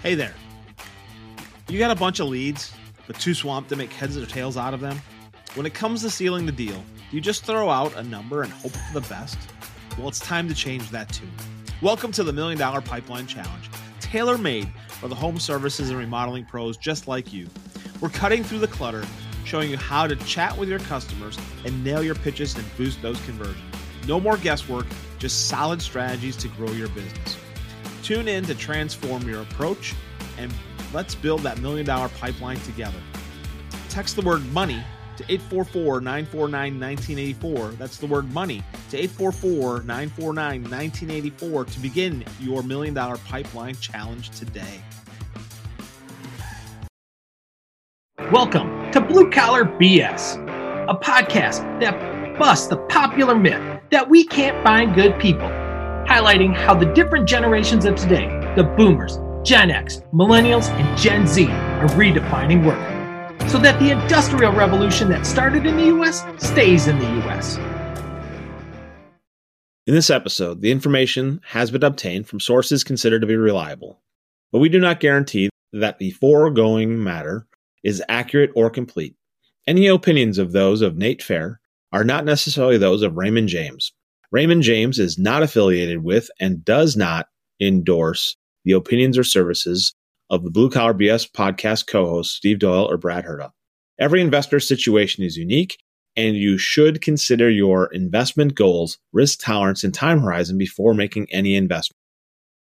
Hey there. You got a bunch of leads, but too swamped to make heads or tails out of them? When it comes to sealing the deal, do you just throw out a number and hope for the best? Well, it's time to change that too. Welcome to the Million Dollar Pipeline Challenge, tailor made for the home services and remodeling pros just like you. We're cutting through the clutter, showing you how to chat with your customers and nail your pitches and boost those conversions. No more guesswork, just solid strategies to grow your business. Tune in to transform your approach and let's build that million dollar pipeline together. Text the word money to 844 949 1984. That's the word money to 844 949 1984 to begin your million dollar pipeline challenge today. Welcome to Blue Collar BS, a podcast that busts the popular myth that we can't find good people highlighting how the different generations of today, the boomers, Gen X, millennials, and Gen Z, are redefining work so that the industrial revolution that started in the US stays in the US. In this episode, the information has been obtained from sources considered to be reliable, but we do not guarantee that the foregoing matter is accurate or complete. Any opinions of those of Nate Fair are not necessarily those of Raymond James, Raymond James is not affiliated with and does not endorse the opinions or services of the Blue Collar BS podcast co hosts Steve Doyle or Brad Herda. Every investor situation is unique, and you should consider your investment goals, risk tolerance, and time horizon before making any investment.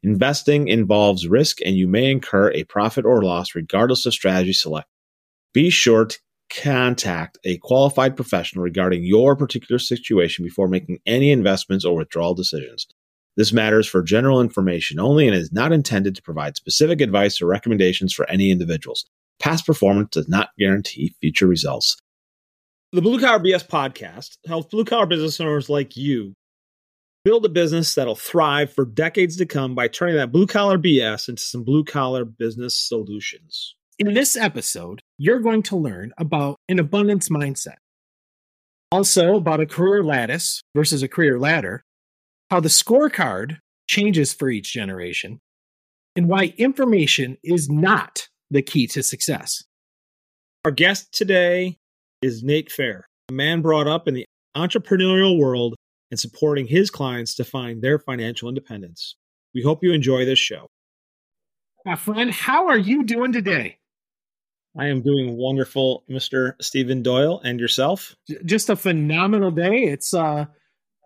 Investing involves risk, and you may incur a profit or loss regardless of strategy select. Be sure to contact a qualified professional regarding your particular situation before making any investments or withdrawal decisions. This matters for general information only and is not intended to provide specific advice or recommendations for any individuals. Past performance does not guarantee future results. The Blue Collar BS podcast helps blue collar business owners like you build a business that'll thrive for decades to come by turning that blue collar BS into some blue collar business solutions. In this episode, you're going to learn about an abundance mindset, also about a career lattice versus a career ladder, how the scorecard changes for each generation, and why information is not the key to success. Our guest today is Nate Fair, a man brought up in the entrepreneurial world and supporting his clients to find their financial independence. We hope you enjoy this show. My friend, how are you doing today? I am doing wonderful, Mr. Stephen Doyle, and yourself. Just a phenomenal day. It's uh,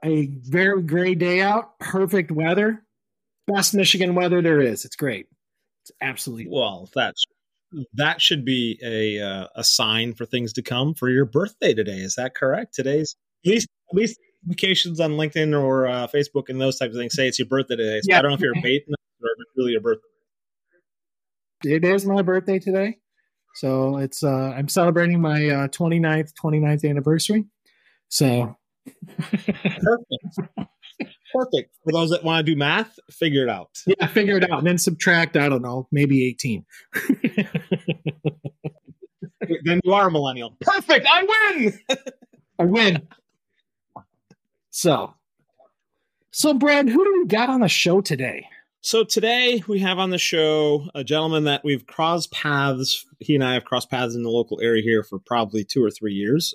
a very gray day out, perfect weather, best Michigan weather there is. It's great. It's absolutely well. That's that should be a uh, a sign for things to come for your birthday today. Is that correct? Today's at least at least applications on LinkedIn or uh, Facebook and those types of things say it's your birthday today. So yeah. I don't know if you're baiting or if it's really your birthday. It is my birthday today. So it's uh, I'm celebrating my uh, 29th 29th anniversary. So perfect. Perfect. For those that want to do math, figure it out. Yeah, figure it out and then subtract, I don't know, maybe 18. then you are a millennial. Perfect. I win. I win. So, so Brad, who do we got on the show today? So today we have on the show a gentleman that we've crossed paths. He and I have crossed paths in the local area here for probably two or three years.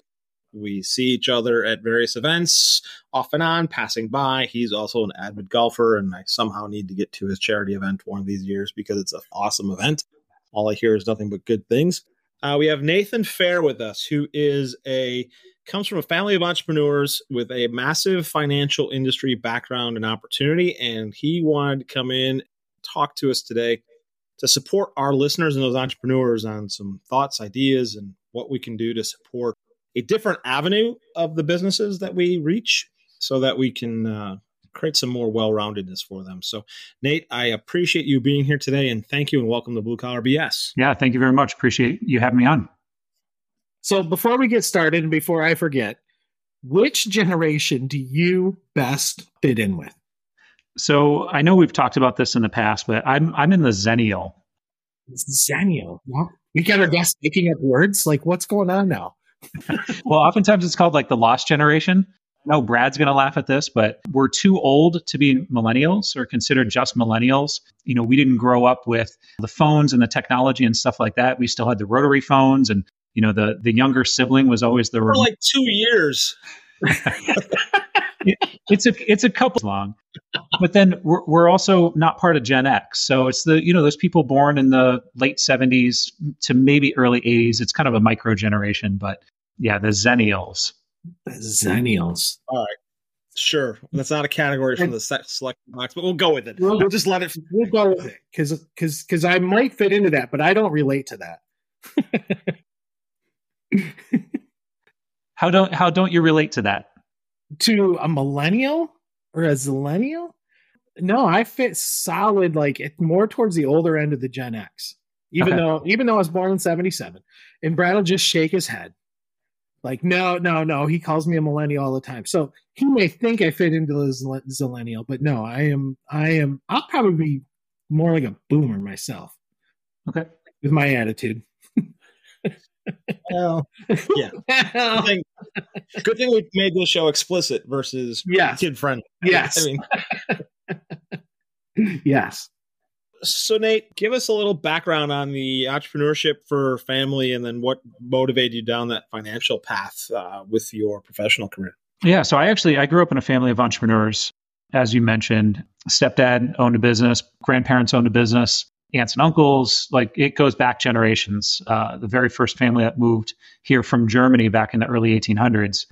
We see each other at various events off and on, passing by. He's also an avid golfer, and I somehow need to get to his charity event one of these years because it's an awesome event. All I hear is nothing but good things. Uh, we have Nathan Fair with us, who is a comes from a family of entrepreneurs with a massive financial industry background and opportunity. And he wanted to come in, talk to us today to support our listeners and those entrepreneurs on some thoughts, ideas, and what we can do to support a different avenue of the businesses that we reach so that we can uh, create some more well roundedness for them. So, Nate, I appreciate you being here today and thank you and welcome to Blue Collar BS. Yeah, thank you very much. Appreciate you having me on. So before we get started and before I forget, which generation do you best fit in with? So I know we've talked about this in the past, but I'm I'm in the Xennial. Xennial. We got our guests making up words. Like, what's going on now? well, oftentimes it's called like the lost generation. No, Brad's going to laugh at this, but we're too old to be millennials or considered just millennials. You know, we didn't grow up with the phones and the technology and stuff like that. We still had the rotary phones and you know the the younger sibling was always the for like 2 years. it, it's a it's a couple long. But then we're, we're also not part of Gen X. So it's the you know those people born in the late 70s to maybe early 80s. It's kind of a micro generation, but yeah, the Xennials. Xennials. All right. Sure. That's not a category from the select box, but we'll go with it. We'll, we'll just let it. We'll go with it because because because I might fit into that, but I don't relate to that. how don't how don't you relate to that? To a millennial or a zillennial? No, I fit solid like more towards the older end of the Gen X. Even okay. though even though I was born in 77. And Brad will just shake his head. Like, no, no, no. He calls me a millennial all the time. So he may think I fit into the zillennial, but no, I am, I am, I'll probably be more like a boomer myself. Okay. With my attitude. Well, yeah. good, thing, good thing we made this show explicit versus yes. kid friendly. Yes. I mean, yes. So, Nate, give us a little background on the entrepreneurship for family and then what motivated you down that financial path uh, with your professional career. Yeah. So, I actually I grew up in a family of entrepreneurs. As you mentioned, stepdad owned a business, grandparents owned a business, aunts and uncles. Like it goes back generations. Uh, the very first family that moved here from Germany back in the early 1800s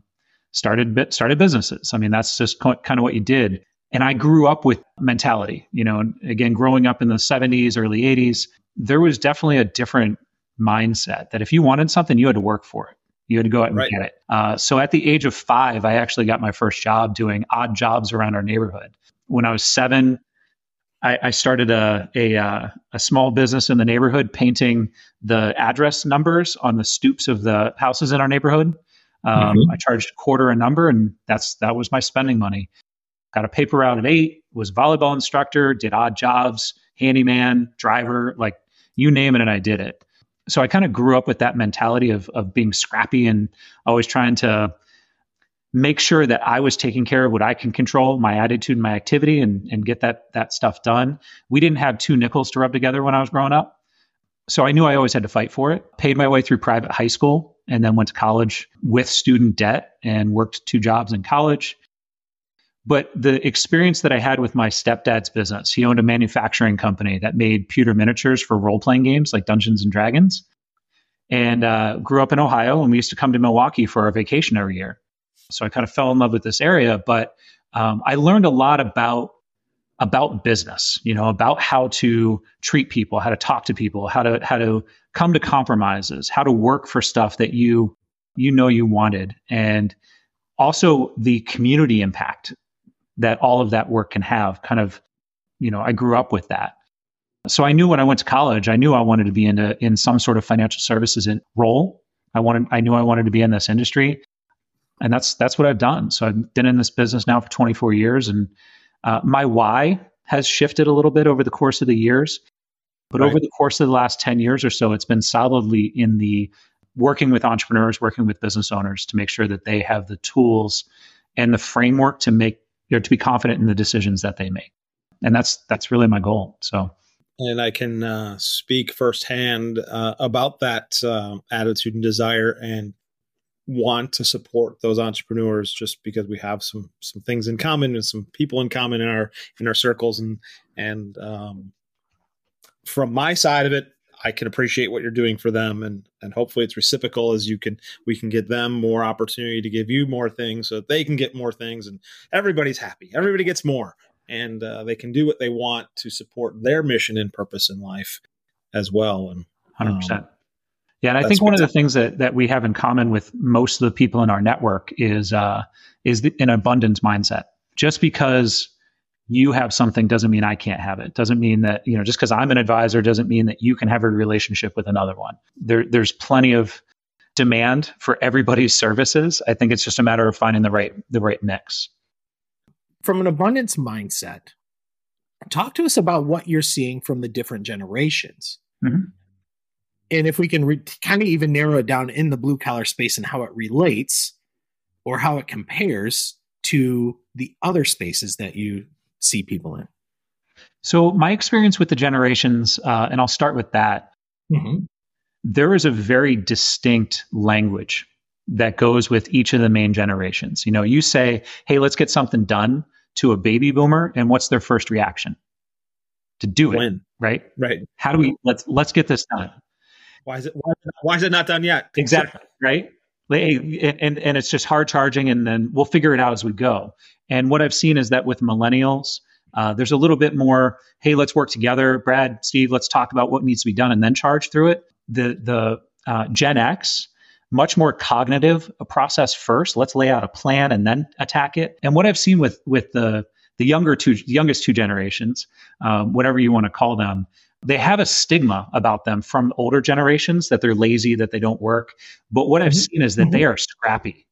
started started businesses. I mean, that's just kind of what you did. And I grew up with mentality, you know, and again, growing up in the 70s, early 80s, there was definitely a different mindset that if you wanted something, you had to work for it. You had to go out and right. get it. Uh, so at the age of five, I actually got my first job doing odd jobs around our neighborhood. When I was seven, I, I started a, a, uh, a small business in the neighborhood painting the address numbers on the stoops of the houses in our neighborhood. Um, mm-hmm. I charged a quarter a number, and that's that was my spending money got a paper route at eight, was volleyball instructor, did odd jobs, handyman, driver, like you name it, and I did it. So I kind of grew up with that mentality of of being scrappy and always trying to make sure that I was taking care of what I can control, my attitude my activity, and and get that that stuff done. We didn't have two nickels to rub together when I was growing up. So I knew I always had to fight for it. Paid my way through private high school and then went to college with student debt and worked two jobs in college but the experience that I had with my stepdad's business, he owned a manufacturing company that made pewter miniatures for role playing games like Dungeons and Dragons. And uh, grew up in Ohio, and we used to come to Milwaukee for our vacation every year. So I kind of fell in love with this area, but um, I learned a lot about about business, you know, about how to treat people, how to talk to people, how to how to come to compromises, how to work for stuff that you you know you wanted, and also the community impact that all of that work can have. Kind of, you know, I grew up with that. So I knew when I went to college, I knew I wanted to be in a, in some sort of financial services role. I wanted, I knew I wanted to be in this industry, and that's that's what I've done. So I've been in this business now for 24 years, and uh, my why has shifted a little bit over the course of the years. But right. over the course of the last 10 years or so, it's been solidly in the working with entrepreneurs, working with business owners to make sure that they have the tools and the framework to make you know, to be confident in the decisions that they make. And that's that's really my goal. So and I can uh, speak firsthand uh, about that uh, attitude and desire, and want to support those entrepreneurs just because we have some some things in common and some people in common in our in our circles, and and um, from my side of it, I can appreciate what you're doing for them, and and hopefully it's reciprocal as you can we can get them more opportunity to give you more things so that they can get more things, and everybody's happy. Everybody gets more, and uh, they can do what they want to support their mission and purpose in life as well. And hundred um, percent. Yeah, and I think one of the things that, that we have in common with most of the people in our network is uh, is the, an abundance mindset. Just because you have something doesn't mean I can't have it. Doesn't mean that, you know, just because I'm an advisor doesn't mean that you can have a relationship with another one. There, there's plenty of demand for everybody's services. I think it's just a matter of finding the right the right mix. From an abundance mindset, talk to us about what you're seeing from the different generations. Mm-hmm. And if we can re- kind of even narrow it down in the blue collar space and how it relates or how it compares to the other spaces that you see people in? So, my experience with the generations, uh, and I'll start with that, mm-hmm. there is a very distinct language that goes with each of the main generations. You know, you say, hey, let's get something done to a baby boomer, and what's their first reaction? To do it. When? Right? Right. How do we let's let's get this done? Why is it why, why is it not done yet? Exactly. right. And, and it's just hard charging, and then we'll figure it out as we go. And what I've seen is that with millennials, uh, there's a little bit more, hey, let's work together. Brad, Steve, let's talk about what needs to be done and then charge through it. The the uh, Gen X, much more cognitive a process first. Let's lay out a plan and then attack it. And what I've seen with with the the younger two, youngest two generations, um, whatever you want to call them, they have a stigma about them from older generations that they're lazy, that they don't work. But what I've mm-hmm. seen is that mm-hmm. they are scrappy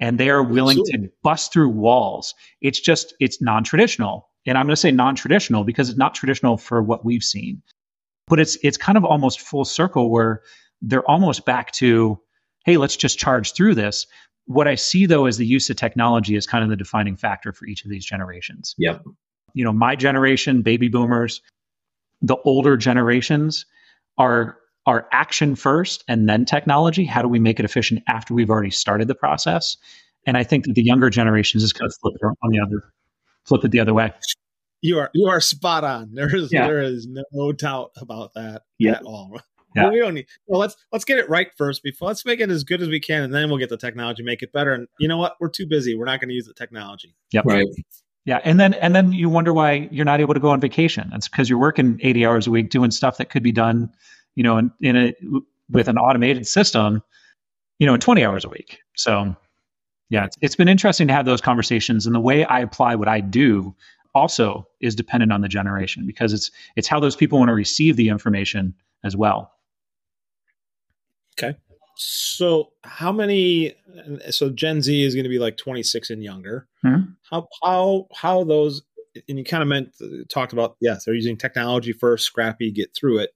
and they are willing Absolutely. to bust through walls. It's just, it's non traditional. And I'm going to say non traditional because it's not traditional for what we've seen. But it's, it's kind of almost full circle where they're almost back to, hey, let's just charge through this. What I see though is the use of technology is kind of the defining factor for each of these generations. Yep. You know, my generation, baby boomers, the older generations are are action first and then technology. How do we make it efficient after we've already started the process? And I think that the younger generations is kind of flip it on the other, flip it the other way. You are you are spot on. There is yeah. there is no doubt about that at all. Yeah. we don't need. Well, let's let's get it right first. Before let's make it as good as we can, and then we'll get the technology, make it better. And you know what? We're too busy. We're not going to use the technology. Yep. Right. Yeah, and then and then you wonder why you're not able to go on vacation. It's because you're working 80 hours a week doing stuff that could be done, you know, in, in a with an automated system, you know, in 20 hours a week. So, yeah, it's, it's been interesting to have those conversations, and the way I apply what I do also is dependent on the generation because it's it's how those people want to receive the information as well. Okay. So how many? So Gen Z is going to be like 26 and younger. Mm-hmm. How how how those? And you kind of meant talked about yes, they're using technology first, scrappy, get through it.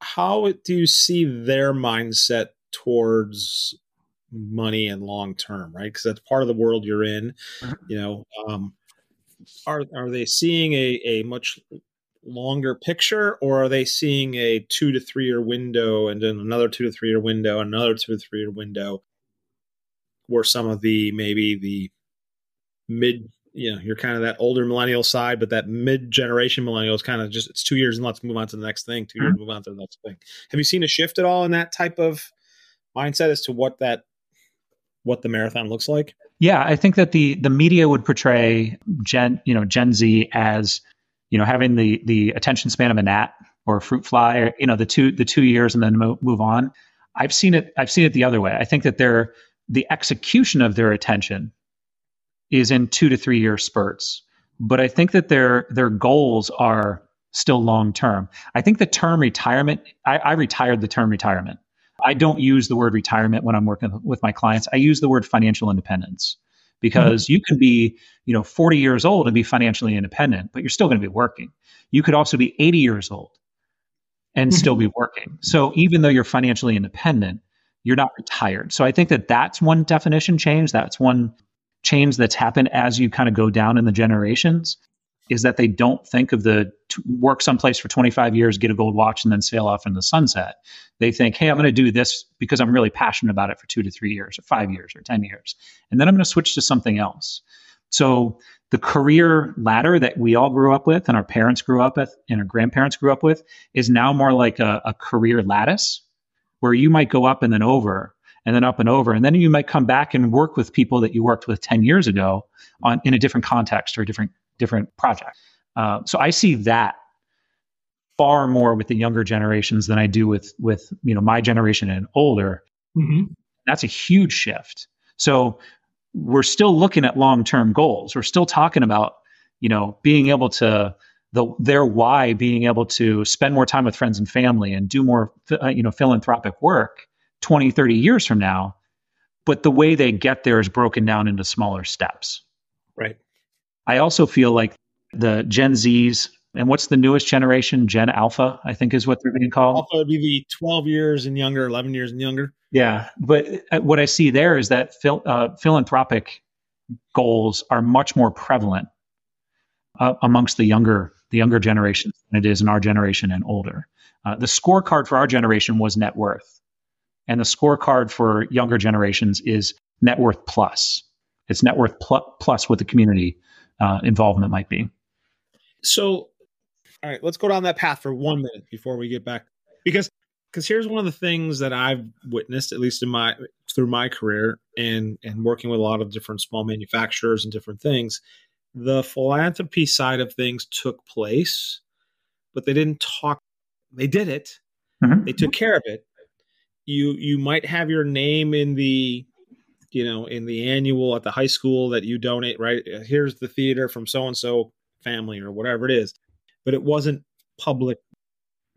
How do you see their mindset towards money and long term, right? Because that's part of the world you're in. Mm-hmm. You know, um, are are they seeing a a much longer picture, or are they seeing a two to three year window and then another two to three year window, another two to three year window, where some of the maybe the mid, you know, you're kind of that older millennial side, but that mid generation millennial is kind of just it's two years and let's move on to the next thing. 2 mm-hmm. years, move on to the next thing. Have you seen a shift at all in that type of mindset as to what that what the marathon looks like? Yeah, I think that the the media would portray Gen, you know, Gen Z as you know, having the the attention span of a gnat or a fruit fly, or, you know, the two the two years and then move, move on. I've seen it. I've seen it the other way. I think that their the execution of their attention is in two to three year spurts, but I think that their their goals are still long term. I think the term retirement. I, I retired the term retirement. I don't use the word retirement when I'm working with my clients. I use the word financial independence because mm-hmm. you can be, you know, 40 years old and be financially independent, but you're still going to be working. You could also be 80 years old and mm-hmm. still be working. So even though you're financially independent, you're not retired. So I think that that's one definition change. That's one change that's happened as you kind of go down in the generations is that they don't think of the work someplace for 25 years, get a gold watch, and then sail off in the sunset. They think, hey, I'm going to do this because I'm really passionate about it for two to three years, or five years, or 10 years. And then I'm going to switch to something else. So the career ladder that we all grew up with, and our parents grew up with, and our grandparents grew up with, is now more like a, a career lattice where you might go up and then over and then up and over. And then you might come back and work with people that you worked with 10 years ago on in a different context or a different different project. Uh, so I see that far more with the younger generations than I do with with you know my generation and older. Mm-hmm. That's a huge shift. So we're still looking at long term goals. We're still talking about you know being able to the their why being able to spend more time with friends and family and do more uh, you know philanthropic work 20 30 years from now but the way they get there is broken down into smaller steps right I also feel like the Gen Zs and what's the newest generation? Gen Alpha, I think is what they're being called. Alpha would be the 12 years and younger, 11 years and younger. Yeah. But uh, what I see there is that phil, uh, philanthropic goals are much more prevalent uh, amongst the younger the younger generation than it is in our generation and older. Uh, the scorecard for our generation was net worth, and the scorecard for younger generations is net worth plus. It's net worth pl- plus what the community uh, involvement might be. So, all right, let's go down that path for one minute before we get back because because here's one of the things that I've witnessed, at least in my through my career and and working with a lot of different small manufacturers and different things, the philanthropy side of things took place, but they didn't talk. They did it. Mm-hmm. They took care of it. You you might have your name in the you know in the annual at the high school that you donate right here's the theater from so and so family or whatever it is but it wasn't public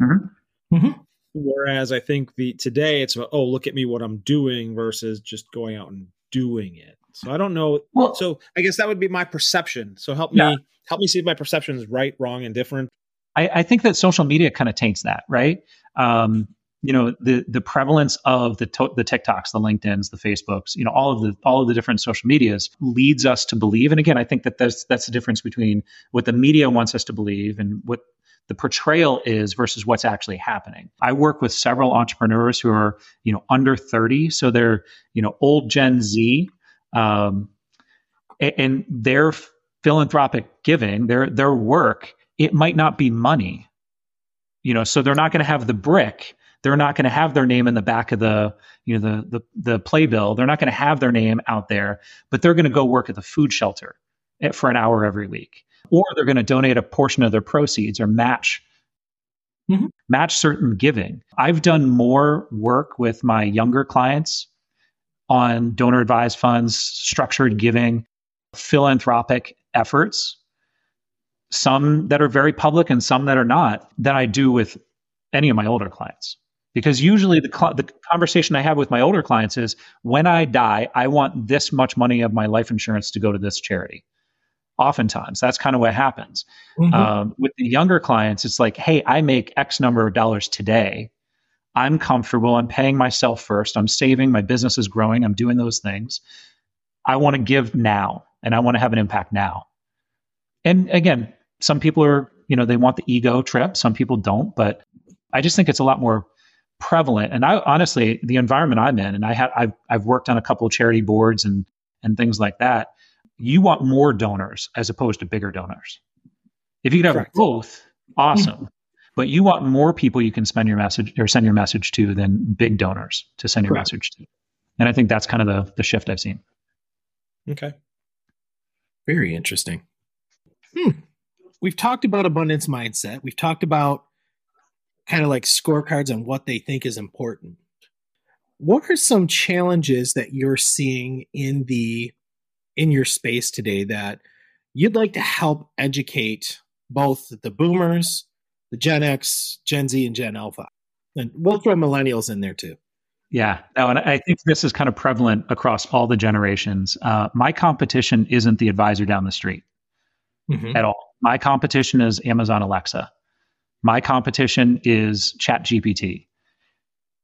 mm-hmm. Mm-hmm. whereas i think the today it's about, oh look at me what i'm doing versus just going out and doing it so I don't know. Well, so I guess that would be my perception. So help yeah. me help me see if my perception is right, wrong, and different. I, I think that social media kind of taints that, right? Um, you know, the the prevalence of the the TikToks, the LinkedIn's, the Facebooks, you know, all of the all of the different social medias leads us to believe. And again, I think that that's that's the difference between what the media wants us to believe and what the portrayal is versus what's actually happening. I work with several entrepreneurs who are, you know, under 30, so they're, you know, old Gen Z um, and their philanthropic giving, their their work, it might not be money, you know. So they're not going to have the brick. They're not going to have their name in the back of the you know the the, the playbill. They're not going to have their name out there, but they're going to go work at the food shelter for an hour every week, or they're going to donate a portion of their proceeds or match Mm-hmm. match certain giving. I've done more work with my younger clients on donor advised funds, structured giving, philanthropic efforts, some that are very public and some that are not, than I do with any of my older clients. Because usually the, the conversation I have with my older clients is when I die, I want this much money of my life insurance to go to this charity. Oftentimes, that's kind of what happens. Mm-hmm. Um, with the younger clients, it's like, hey, I make X number of dollars today I'm comfortable. I'm paying myself first. I'm saving. My business is growing. I'm doing those things. I want to give now and I want to have an impact now. And again, some people are, you know, they want the ego trip. Some people don't, but I just think it's a lot more prevalent. And I honestly, the environment I'm in, and I have, I've, I've worked on a couple of charity boards and, and things like that. You want more donors as opposed to bigger donors. If you could have Correct. both, awesome but you want more people you can spend your message or send your message to than big donors to send your Correct. message to. And I think that's kind of the the shift I've seen. Okay. Very interesting. Hmm. We've talked about abundance mindset. We've talked about kind of like scorecards on what they think is important. What are some challenges that you're seeing in the in your space today that you'd like to help educate both the boomers the Gen X, Gen Z, and Gen Alpha. And we'll throw millennials in there too. Yeah, no, and I think this is kind of prevalent across all the generations. Uh, my competition isn't the advisor down the street mm-hmm. at all. My competition is Amazon Alexa. My competition is Chat GPT.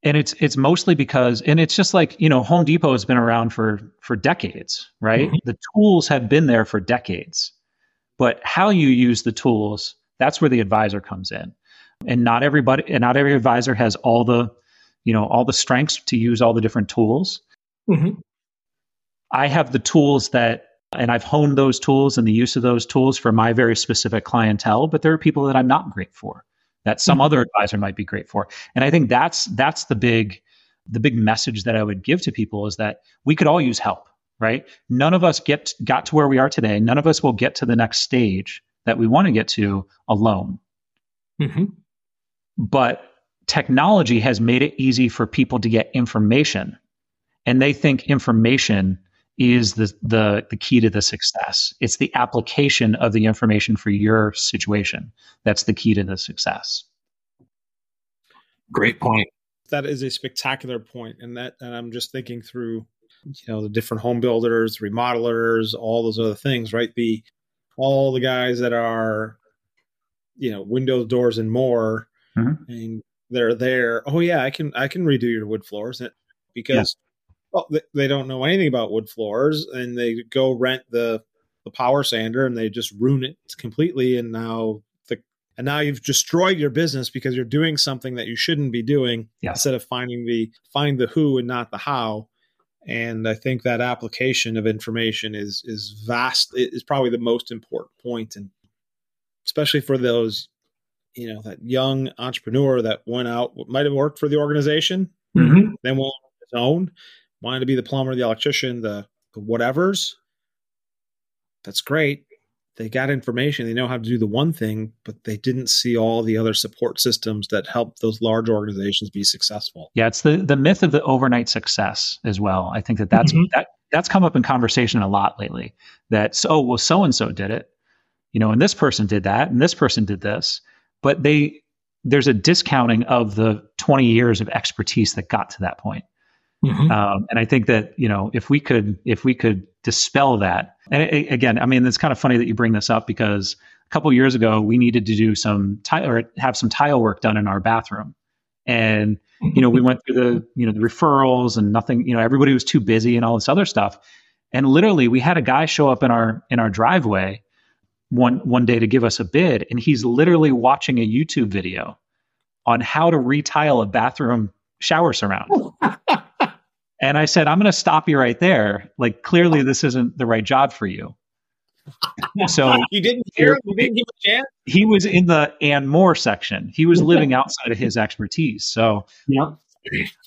And it's it's mostly because and it's just like, you know, Home Depot has been around for for decades, right? Mm-hmm. The tools have been there for decades. But how you use the tools that's where the advisor comes in. And not everybody and not every advisor has all the, you know, all the strengths to use all the different tools. Mm-hmm. I have the tools that and I've honed those tools and the use of those tools for my very specific clientele, but there are people that I'm not great for that some mm-hmm. other advisor might be great for. And I think that's that's the big the big message that I would give to people is that we could all use help, right? None of us get got to where we are today. None of us will get to the next stage that we want to get to alone. Mm-hmm. But technology has made it easy for people to get information, and they think information is the, the, the key to the success. It's the application of the information for your situation that's the key to the success. Great point. That is a spectacular point, and that and I'm just thinking through you know the different home builders remodelers all those other things right the all the guys that are, you know, windows, doors, and more, mm-hmm. and they're there. Oh yeah, I can I can redo your wood floors because well, they don't know anything about wood floors, and they go rent the the power sander, and they just ruin it completely. And now the and now you've destroyed your business because you're doing something that you shouldn't be doing Yeah. instead of finding the find the who and not the how. And I think that application of information is is vast is probably the most important point, and especially for those you know that young entrepreneur that went out might have worked for the organization Mhm. then went on his own wanted to be the plumber the electrician the, the whatevers that's great they got information they know how to do the one thing but they didn't see all the other support systems that help those large organizations be successful Yeah, it's the the myth of the overnight success as well. I think that that's Mhm. that that's come up in conversation a lot lately. That so well, so and so did it, you know, and this person did that, and this person did this, but they there's a discounting of the 20 years of expertise that got to that point. Mhm. Um, and I think that you know if we could if we could dispel that, and a- again, I mean, it's kind of funny that you bring this up because a couple years ago we needed to do some tile or have some tile work done in our bathroom, and you know we went through the you know the referrals and nothing you know everybody was too busy and all this other stuff, and literally we had a guy show up in our in our driveway one one day to give us a bid, and he's literally watching a YouTube video on how to retile a bathroom shower surround. And I said, I'm going to stop you right there. Like, clearly, this isn't the right job for you. So you didn't hear you didn't give a chance he was in the and more section. He was living outside of his expertise. So Yep.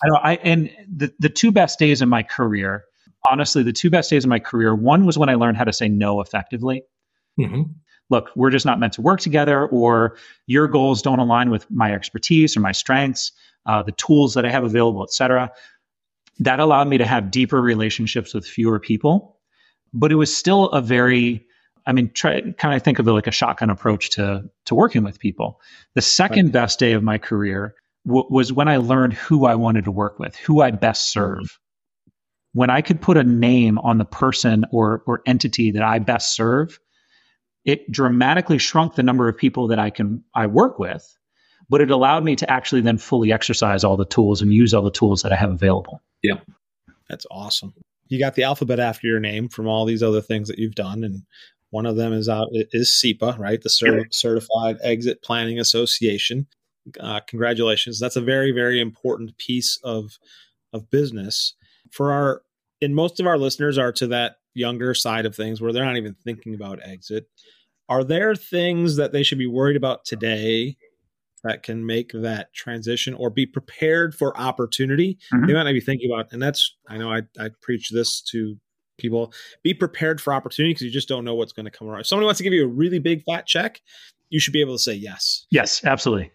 I know I and the the two best days in my career, honestly, the two best days of my career, one was when I learned how to say no effectively. Mhm. Look, we're just not meant to work together, or your goals don't align with my expertise or my strengths, uh, the tools that I have available, et cetera. That allowed me to have deeper relationships with fewer people, but it was still a very I mean, try kind of think of it like a shotgun approach to to working with people. The second best day of my career w- was when I learned who I wanted to work with, who I best serve. When I could put a name on the person or or entity that I best serve, it dramatically shrunk the number of people that I can I work with, but it allowed me to actually then fully exercise all the tools and use all the tools that I have available. That's awesome. You got the alphabet after your name from all these other things that you've done, and one of them is out is CEPA, right? The Cer- Certified Exit Planning Association. Uh, congratulations. That's a very very important piece of of business for our. And most of our listeners are to that younger side of things where they're not even thinking about exit. Are there things that they should be worried about today that can make that transition or be prepared for opportunity? Mhm. they might not be thinking about and that's i know i, I preach this to people be prepared for opportunity because you just don't know what's going to come around if somebody wants to give you a really big fat check you should be able to say yes Yes, absolutely.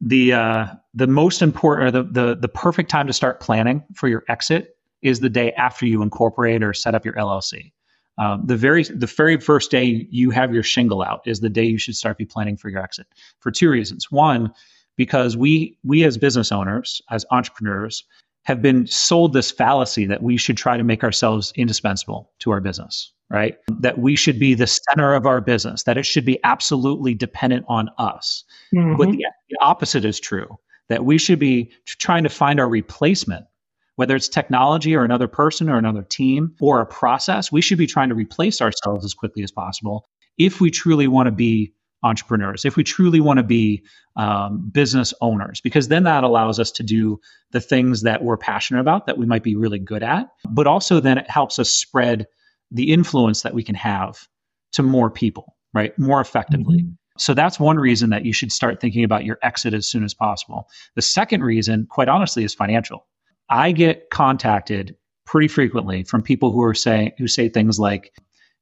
The uh, the most important or the, the the perfect time to start planning for your exit is the day after you incorporate or set up your LLC. Um, the very the very first day you have your shingle out is the day you should start be planning for your exit for two reasons. One, because we we as business owners, as entrepreneurs, have been sold this fallacy that we should try to make ourselves indispensable to our business, right? That we should be the center of our business, that it should be absolutely dependent on us. But Mhm. the, the opposite is true that we should be trying to find our replacement, whether it's technology or another person or another team or a process. We should be trying to replace ourselves as quickly as possible if we truly want to be entrepreneurs, if we truly want to be um, business owners, because then that allows us to do the things that we're passionate about that we might be really good at, but also then it helps us spread the influence that we can have to more people, right? More effectively. So that's one reason that you should start thinking about your exit as soon as possible. The second reason, quite honestly, is financial. I get contacted pretty frequently from people who are saying who say things like,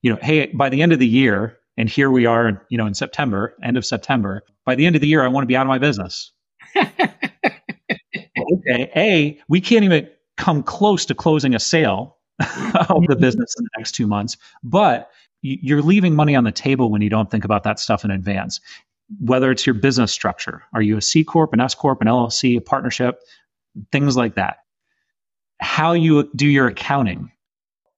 you know, hey, by the end of the year, and here we are, you know, in September, end of September, by the end of the year, I want to be out of my business. okay, A, we can't even come close to closing a sale of the mm-hmm. business in the next two months, but you're leaving money on the table when you don't think about that stuff in advance. Whether it's your business structure, are you a C corp, an S corp, an LLC, a partnership, things like that. How you do your accounting.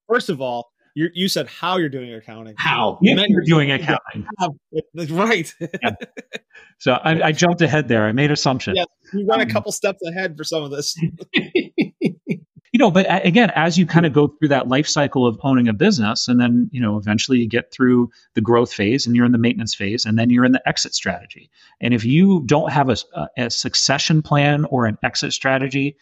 first of all you you said how you're doing your accounting How? You meant you're doing accounting. Right So I, I jumped ahead there. I made assumptions. Yeah. you went a Um, couple steps ahead for some of this you know, but again, as you kind of go through that life cycle of owning a business, and then you know, eventually you get through the growth phase, and you're in the maintenance phase, and then you're in the exit strategy. And if you don't have a, a succession plan or an exit strategy,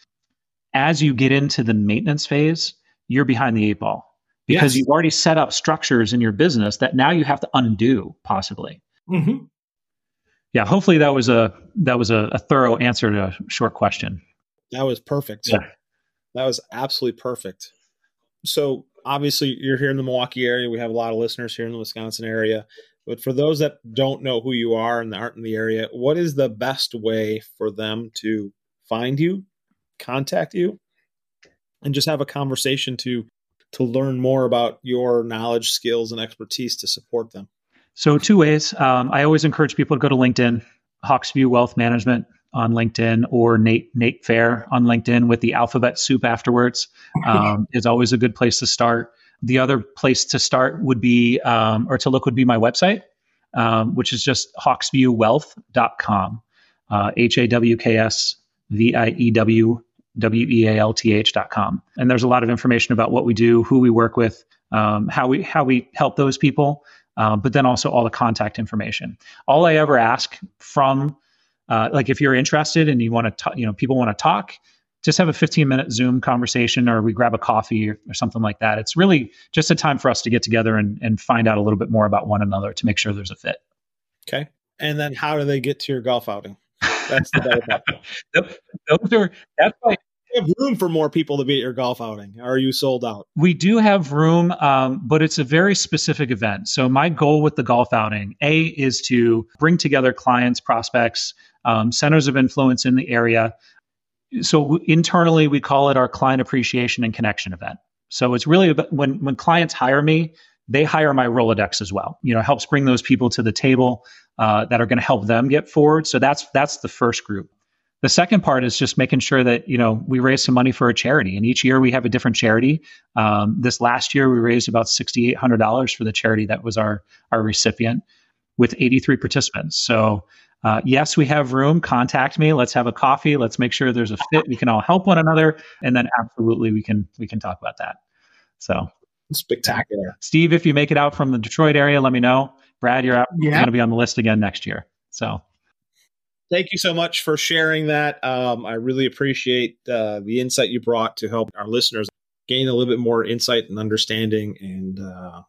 as you get into the maintenance phase, you're behind the eight ball because yes. you've already set up structures in your business that now you have to undo, possibly. Mm-hmm. Yeah, hopefully that was a that was a, a, thorough answer to a short question. That was perfect. Yeah. That was absolutely perfect. So obviously you're here in the Milwaukee area. We have a lot of listeners here in the Wisconsin area. But for those that don't know who you are and aren't in the area, what is the best way for them to find you, contact you, and just have a conversation to to learn more about your knowledge, skills, and expertise to support them? So, two ways. Um, I always encourage people to go to LinkedIn, Hawksview Wealth Management on LinkedIn, or Nate Nate Fair on LinkedIn with the alphabet soup afterwards. Um, is always a good place to start. The other place to start would be, um, or to look would be my website, um, which is just hawksviewwealth.com. Uh, H A W K S V I E W W-E-A-L-T-H.com. And there's a lot of information about what we do, who we work with, um, how we how we help those people, uh, but then also all the contact information. All I ever ask from, uh, like if you're interested and you want to, you know, people want to talk, just have a 15 minute Zoom conversation or we grab a coffee or, or, something like that. It's really just a time for us to get together and, and find out a little bit more about one another to make sure there's a fit. Okay. And then how do they get to your golf outing? That's the better part. Those are that's why have room for more people to be at your golf outing? Are you sold out? We do have room, um, but it's a very specific event. So my goal with the golf outing, A, is to bring together clients, prospects, um, centers of influence in the area. So internally, we call it our client appreciation and connection event. So it's really about when when clients hire me, they hire my Rolodex as well. You know, helps bring those people to the table uh, that are going to help them get forward. So that's that's the first group. The second part is just making sure that you know we raise some money for a charity, and each year we have a different charity. Um, this last year we raised about sixty eight hundred dollars for the charity that was our our recipient, with eighty three participants. So uh, yes, we have room. Contact me. Let's have a coffee. Let's make sure there's a fit. We can all help one another, and then absolutely we can we can talk about that. So spectacular, Steve. If you make it out from the Detroit area, let me know. Brad, you're, out, yeah. you're going to be on the list again next year. So thank you so much for sharing that. Um, I really appreciate uh, the insight you brought to help our listeners gain a little bit more insight and understanding. And uh,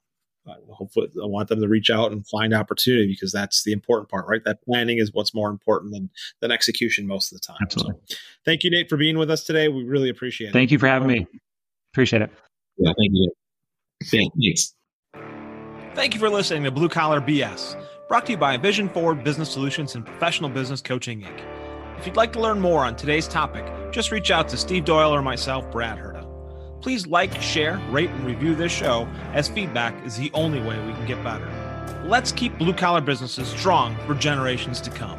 hopefully, I want them to reach out and find opportunity because that's the important part, right? That planning is what's more important than than execution most of the time. Absolutely. So, thank you, Nate, for being with us today. We really appreciate it. Thank you for having me. Appreciate it. Yeah, thank you. Thanks. Thank you for listening to Blue Collar BS. Brought to you by Vision Forward Business Solutions and Professional Business Coaching Inc. If you'd like to learn more on today's topic, just reach out to Steve Doyle or myself, Brad Herda. Please like, share, rate, and review this show, as feedback is the only way we can get better. Let's keep blue collar businesses strong for generations to come.